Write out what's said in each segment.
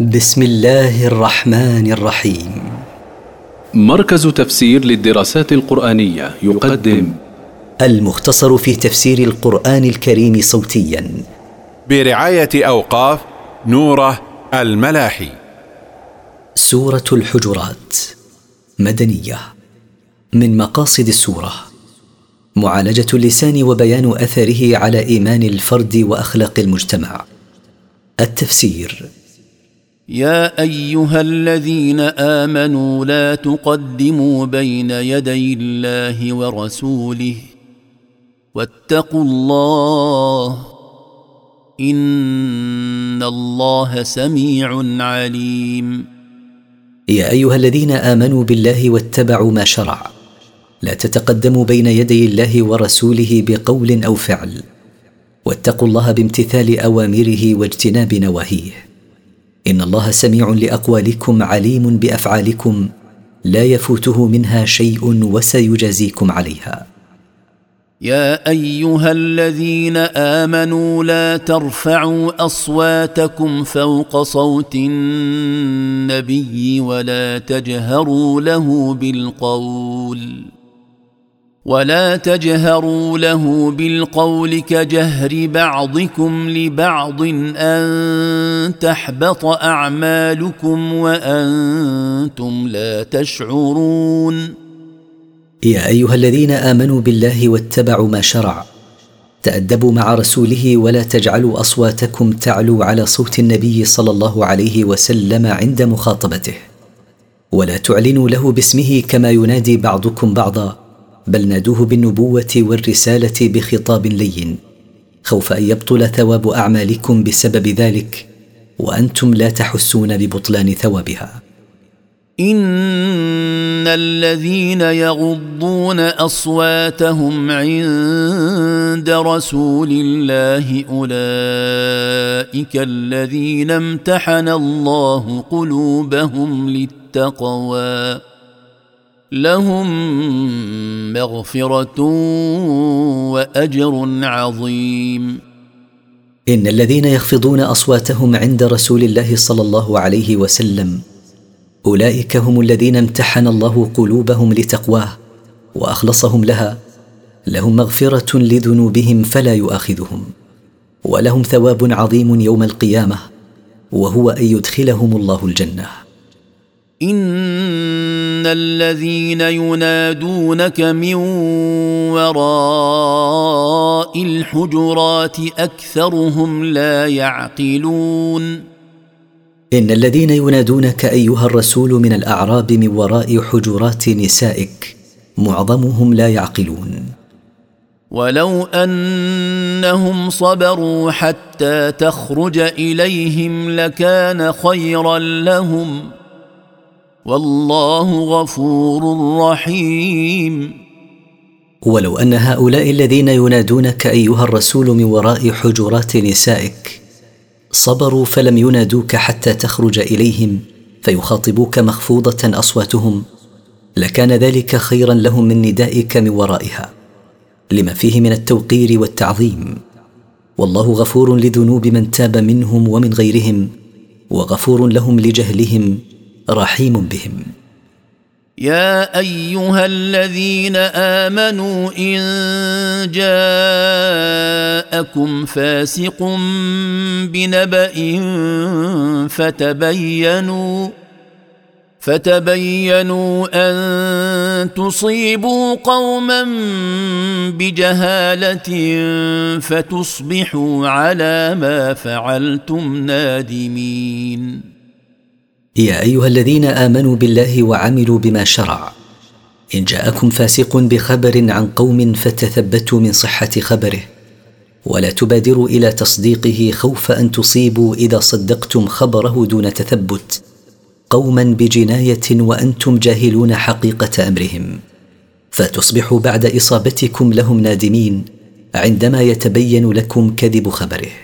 بسم الله الرحمن الرحيم. مركز تفسير للدراسات القرآنية يقدم. المختصر في تفسير القرآن الكريم صوتيا. برعاية أوقاف نوره الملاحي. سورة الحجرات. مدنية. من مقاصد السورة. معالجة اللسان وبيان أثره على إيمان الفرد وأخلاق المجتمع. التفسير. يا أيها الذين آمنوا لا تقدموا بين يدي الله ورسوله واتقوا الله إن الله سميع عليم. يا أيها الذين آمنوا بالله واتبعوا ما شرع. لا تتقدموا بين يدي الله ورسوله بقول أو فعل. واتقوا الله بامتثال أوامره واجتناب نواهيه. إن الله سميع لأقوالكم عليم بأفعالكم لا يفوته منها شيء وسيجازيكم عليها. يا أيها الذين آمنوا لا ترفعوا أصواتكم فوق صوت النبي ولا تجهروا له بالقول. ولا تجهروا له بالقول كجهر بعضكم لبعض أن تحبط أعمالكم وأنتم لا تشعرون. يا أيها الذين آمنوا بالله واتبعوا ما شرع. تأدبوا مع رسوله ولا تجعلوا أصواتكم تعلو على صوت النبي صلى الله عليه وسلم عند مخاطبته. ولا تعلنوا له باسمه كما ينادي بعضكم بعضا. بل نادوه بالنبوة والرسالة بخطاب لين. خوف أن يبطل ثواب أعمالكم بسبب ذلك وأنتم لا تحسون ببطلان ثوابها. إن الذين يغضون أصواتهم عند رسول الله أولئك الذين امتحن الله قلوبهم للتقوى. لهم مغفرة وأجر عظيم. إن الذين يخفضون أصواتهم عند رسول الله صلى الله عليه وسلم أولئك هم الذين امتحن الله قلوبهم لتقواه وأخلصهم لها. لهم مغفرة لذنوبهم فلا يؤاخذهم ولهم ثواب عظيم يوم القيامة وهو أن يدخلهم الله الجنة. ان الذين ينادونك من وراء الحجرات اكثرهم لا يعقلون ان الذين ينادونك ايها الرسول من الاعراب من وراء حجرات نسائك معظمهم لا يعقلون. ولو انهم صبروا حتى تخرج اليهم لكان خيرا لهم والله غفور رحيم. ولو أن هؤلاء الذين ينادونك أيها الرسول من وراء حجرات نسائك صبروا فلم ينادوك حتى تخرج إليهم فيخاطبوك مخفوضة أصواتهم لكان ذلك خيرا لهم من ندائك من ورائها لما فيه من التوقير والتعظيم. والله غفور لذنوب من تاب منهم ومن غيرهم وغفور لهم لجهلهم رحيم بهم. يا أيها الذين آمنوا إن جاءكم فاسق بنبأ فتبينوا فتبينوا أن تصيبوا قوما بجهالة فتصبحوا على ما فعلتم نادمين. يا أيها الذين آمنوا بالله وعملوا بما شرع. إن جاءكم فاسق بخبر عن قوم فتثبتوا من صحة خبره ولا تبادروا إلى تصديقه خوف أن تصيبوا إذا صدقتم خبره دون تثبت. قوما بجناية وأنتم جاهلون حقيقة أمرهم. فتصبحوا بعد إصابتكم لهم نادمين عندما يتبين لكم كذب خبره.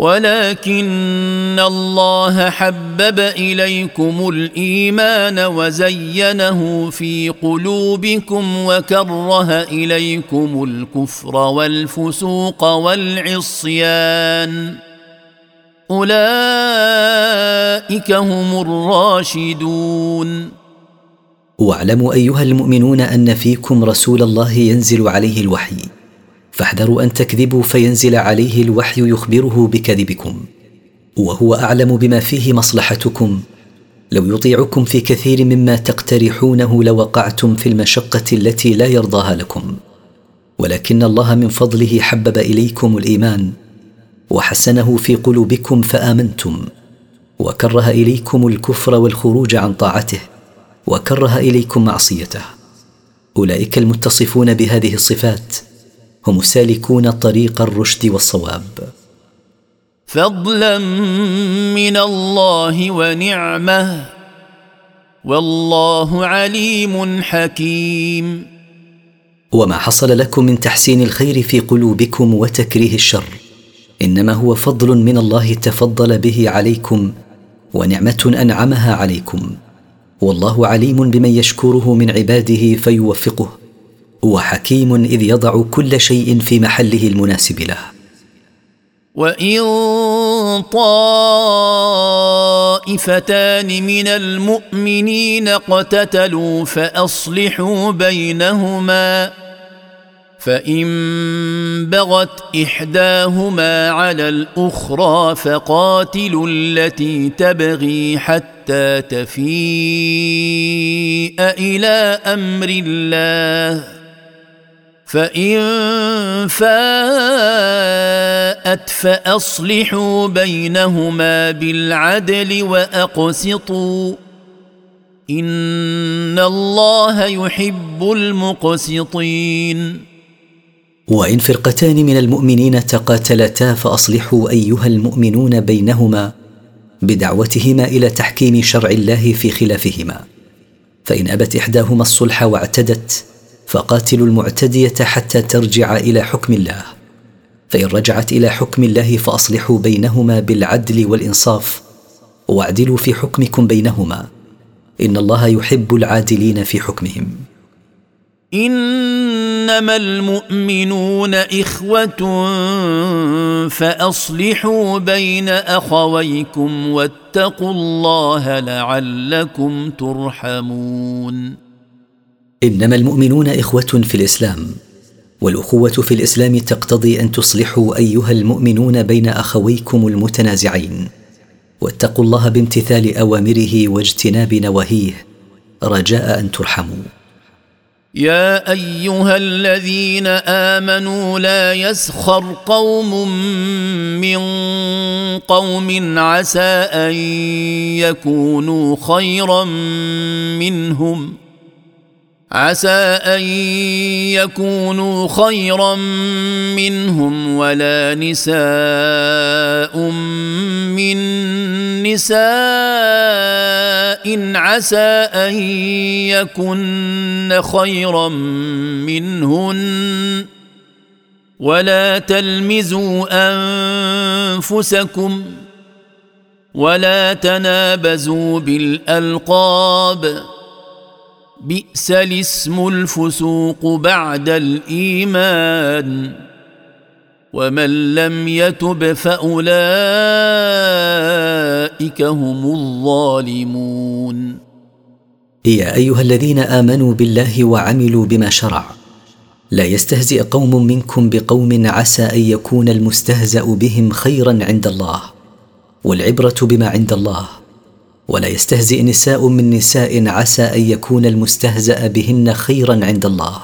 ولكن الله حبب إليكم الإيمان وزينه في قلوبكم وكره إليكم الكفر والفسوق والعصيان. أولئك هم الراشدون. واعلموا أيها المؤمنون أن فيكم رسول الله ينزل عليه الوحي. فاحذروا أن تكذبوا فينزل عليه الوحي يخبره بكذبكم. وهو أعلم بما فيه مصلحتكم. لو يطيعكم في كثير مما تقترحونه لوقعتم في المشقة التي لا يرضاها لكم. ولكن الله من فضله حبب إليكم الإيمان. وحسنه في قلوبكم فآمنتم. وكره إليكم الكفر والخروج عن طاعته. وكره إليكم معصيته. أولئك المتصفون بهذه الصفات. هم السالكون طريق الرشد والصواب. فضلا من الله ونعمة والله عليم حكيم. وما حصل لكم من تحسين الخير في قلوبكم وتكريه الشر. إنما هو فضل من الله تفضل به عليكم ونعمة أنعمها عليكم. والله عليم بمن يشكره من عباده فيوفقه. وحكيم إذ يضع كل شيء في محله المناسب له. وإن طائفتان من المؤمنين اقتتلوا فأصلحوا بينهما فإن بغت إحداهما على الأخرى فقاتلوا التي تبغي حتى تفيء إلى أمر الله. فان فاءت فاصلحوا بينهما بالعدل واقسطوا ان الله يحب المقسطين وان فرقتان من المؤمنين تقاتلتا فاصلحوا ايها المؤمنون بينهما بدعوتهما إلى تحكيم شرع الله في خلافهما فان ابت احداهما الصلح واعتدت فقاتلوا المعتدية حتى ترجع إلى حكم الله. فإن رجعت إلى حكم الله فأصلحوا بينهما بالعدل والإنصاف واعدلوا في حكمكم بينهما. إن الله يحب العادلين في حكمهم. إنما المؤمنون إخوة فأصلحوا بين أخويكم واتقوا الله لعلكم ترحمون. إنما المؤمنون إخوة في الإسلام والأخوة في الإسلام تقتضي أن تصلحوا أيها المؤمنون بين أخويكم المتنازعين واتقوا الله بامتثال أوامره واجتناب نواهيه. رجاء أن ترحموا. يا أيها الذين آمنوا لا يسخر قوم من قوم عسى أن يكونوا خيرا منهم. عسى أن يكونوا خيرا منهم ولا نساء من نساء. عسى أن يكن خيرا منهن ولا تلمزوا أنفسكم ولا تنابزوا بالألقاب. بئس الاسم الفسوق بعد الإيمان ومن لم يتب فأولئك هم الظالمون. يا أيها الذين آمنوا بالله وعملوا بما شرع. لا يستهزئ قوم منكم بقوم عسى أن يكون المستهزأ بهم خيرا عند الله والعبرة بما عند الله. ولا يستهزئ نساء من نساء عسى أن يكون المستهزأ بهن خيرا عند الله.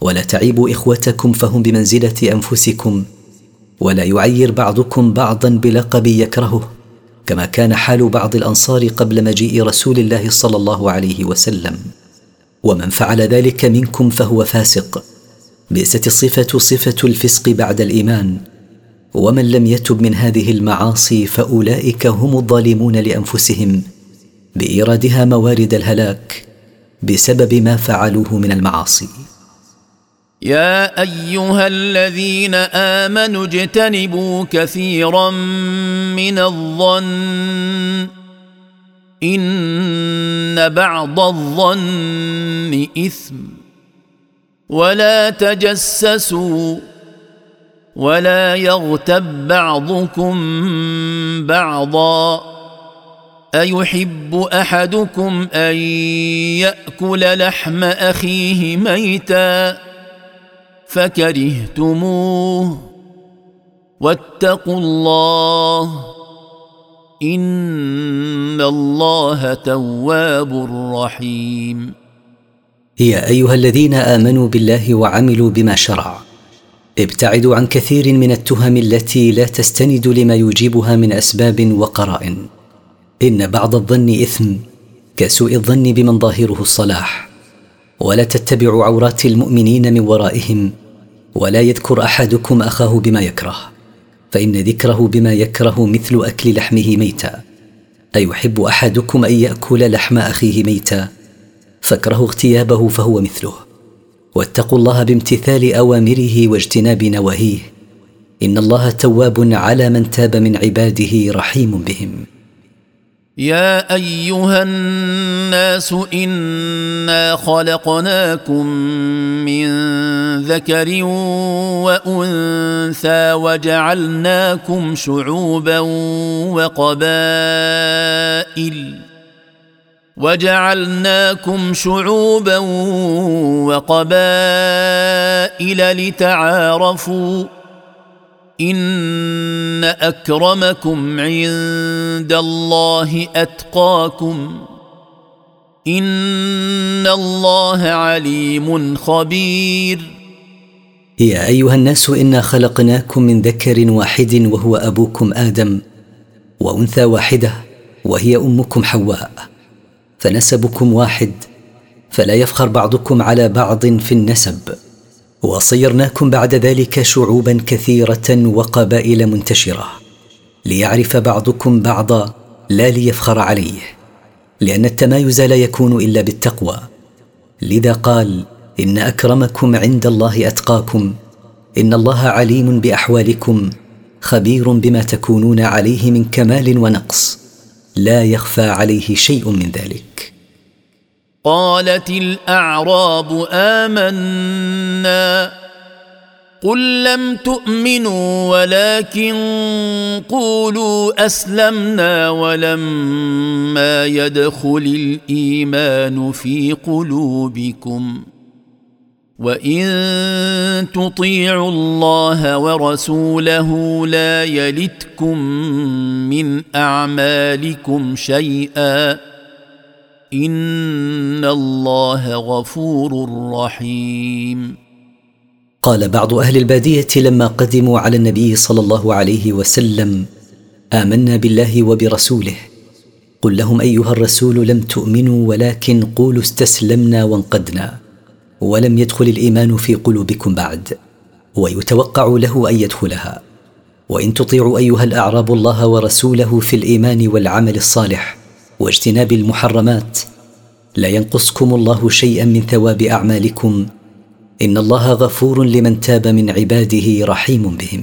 ولا تعيبوا إخوتكم فهم بمنزلة أنفسكم ولا يعير بعضكم بعضا بلقب يكرهه كما كان حال بعض الأنصار قبل مجيء رسول الله صلى الله عليه وسلم. ومن فعل ذلك منكم فهو فاسق. بئست الصفة صفة الفسق بعد الإيمان. ومن لم يتب من هذه المعاصي فأولئك هم الظالمون لأنفسهم بإيرادها موارد الهلاك بسبب ما فعلوه من المعاصي. يا أيها الذين آمنوا اجتنبوا كثيرا من الظن إن بعض الظن إثم ولا تجسسوا ولا يغتب بعضكم بعضا أيحب أحدكم أن يأكل لحم أخيه ميتا فكرهتموه واتقوا الله إن الله تواب رحيم. يا أيها الذين آمنوا بالله وعملوا بما شرع. ابتعدوا عن كثير من التهم التي لا تستند لما يجيبها من أسباب وقرائن إن بعض الظن إثم كسوء الظن بمن ظاهره الصلاح. ولا تتبعوا عورات المؤمنين من ورائهم ولا يذكر أحدكم أخاه بما يكره. فإن ذكره بما يكره مثل أكل لحمه ميتا. أيحب أحدكم أن يأكل لحم أخيه ميتا؟ فاكره اغتيابه فهو مثله. واتقوا الله بامتثال أوامره واجتناب نواهيه. إن الله تواب على من تاب من عباده رحيم بهم. يا أيها الناس إنا خلقناكم من ذكر وأنثى وجعلناكم شعوبا وقبائل وجعلناكم شعوبا وقبائل لتعارفوا إن أكرمكم عند الله أتقاكم إن الله عليم خبير. يا أيها الناس إنا خلقناكم من ذكر واحد وهو أبوكم آدم وأنثى واحدة وهي أمكم حواء. فنسبكم واحد فلا يفخر بعضكم على بعض في النسب. وصيرناكم بعد ذلك شعوبا كثيرة وقبائل منتشرة. ليعرف بعضكم بعضا لا ليفخر عليه. لأن التمايز لا يكون إلا بالتقوى. لذا قال إن أكرمكم عند الله أتقاكم. إن الله عليم بأحوالكم خبير بما تكونون عليه من كمال ونقص. لا يخفى عليه شيء من ذلك. قالت الأعراب آمنا قل لم تؤمنوا ولكن قولوا أسلمنا ولما يدخل الإيمان في قلوبكم. وان تطيعوا الله ورسوله لا يلتكم من اعمالكم شيئا ان الله غفور رحيم قال بعض أهل الباديه لما قدموا على النبي صلى الله عليه وسلم امنا بالله وبرسوله. قل لهم ايها الرسول لم تؤمنوا ولكن قولوا استسلمنا وانقدنا. ولم يدخل الإيمان في قلوبكم بعد ويتوقع له أن يدخلها. وإن تطيعوا أيها الأعراب الله ورسوله في الإيمان والعمل الصالح واجتناب المحرمات لا ينقصكم الله شيئا من ثواب أعمالكم. إن الله غفور لمن تاب من عباده رحيم بهم.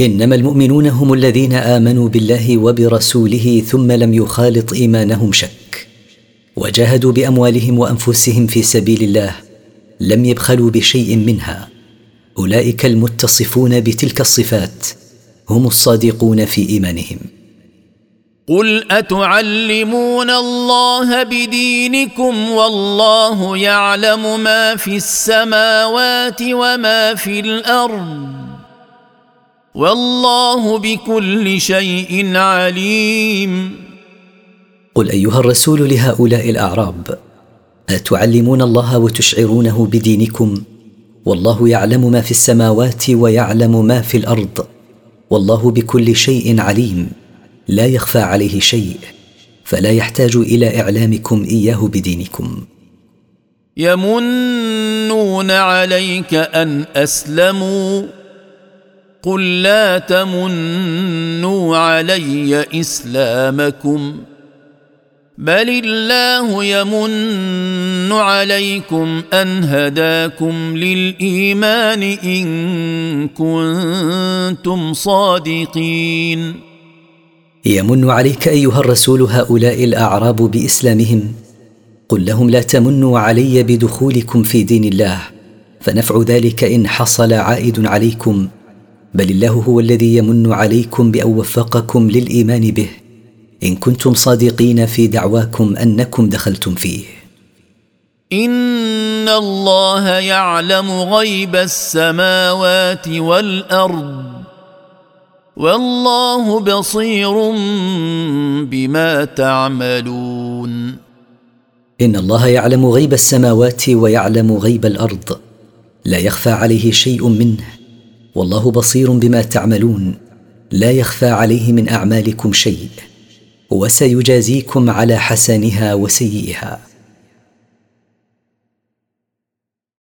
إنما المؤمنون هم الذين آمنوا بالله وبرسوله ثم لم يخالط إيمانهم شك. وجاهدوا بأموالهم وأنفسهم في سبيل الله لم يبخلوا بشيء منها. أولئك المتصفون بتلك الصفات هم الصادقون في إيمانهم. قل أتعلمون الله بدينكم والله يعلم ما في السماوات وما في الأرض؟ والله بكل شيء عليم. قل أيها الرسول لهؤلاء الأعراب أتعلمون الله وتشعرونه بدينكم؟ والله يعلم ما في السماوات ويعلم ما في الأرض. والله بكل شيء عليم. لا يخفى عليه شيء. فلا يحتاج إلى إعلامكم إياه بدينكم. يمنون عليك أن أسلموا. قل لا تمنوا علي إسلامكم بل الله يمن عليكم أن هداكم للإيمان إن كنتم صادقين. يمن عليك أيها الرسول هؤلاء الأعراب بإسلامهم؟ قل لهم لا تمنوا علي بدخولكم في دين الله فنفع ذلك إن حصل عائد عليكم. بل الله هو الذي يمن عليكم بأن وفقكم للإيمان به. إن كنتم صادقين في دعواكم أنكم دخلتم فيه. إن الله يعلم غيب السماوات والأرض. والله بصير بما تعملون. إن الله يعلم غيب السماوات ويعلم غيب الأرض. لا يخفى عليه شيء منه. والله بصير بما تعملون. لا يخفى عليه من أعمالكم شيء وسيجازيكم على حسنها وسيئها.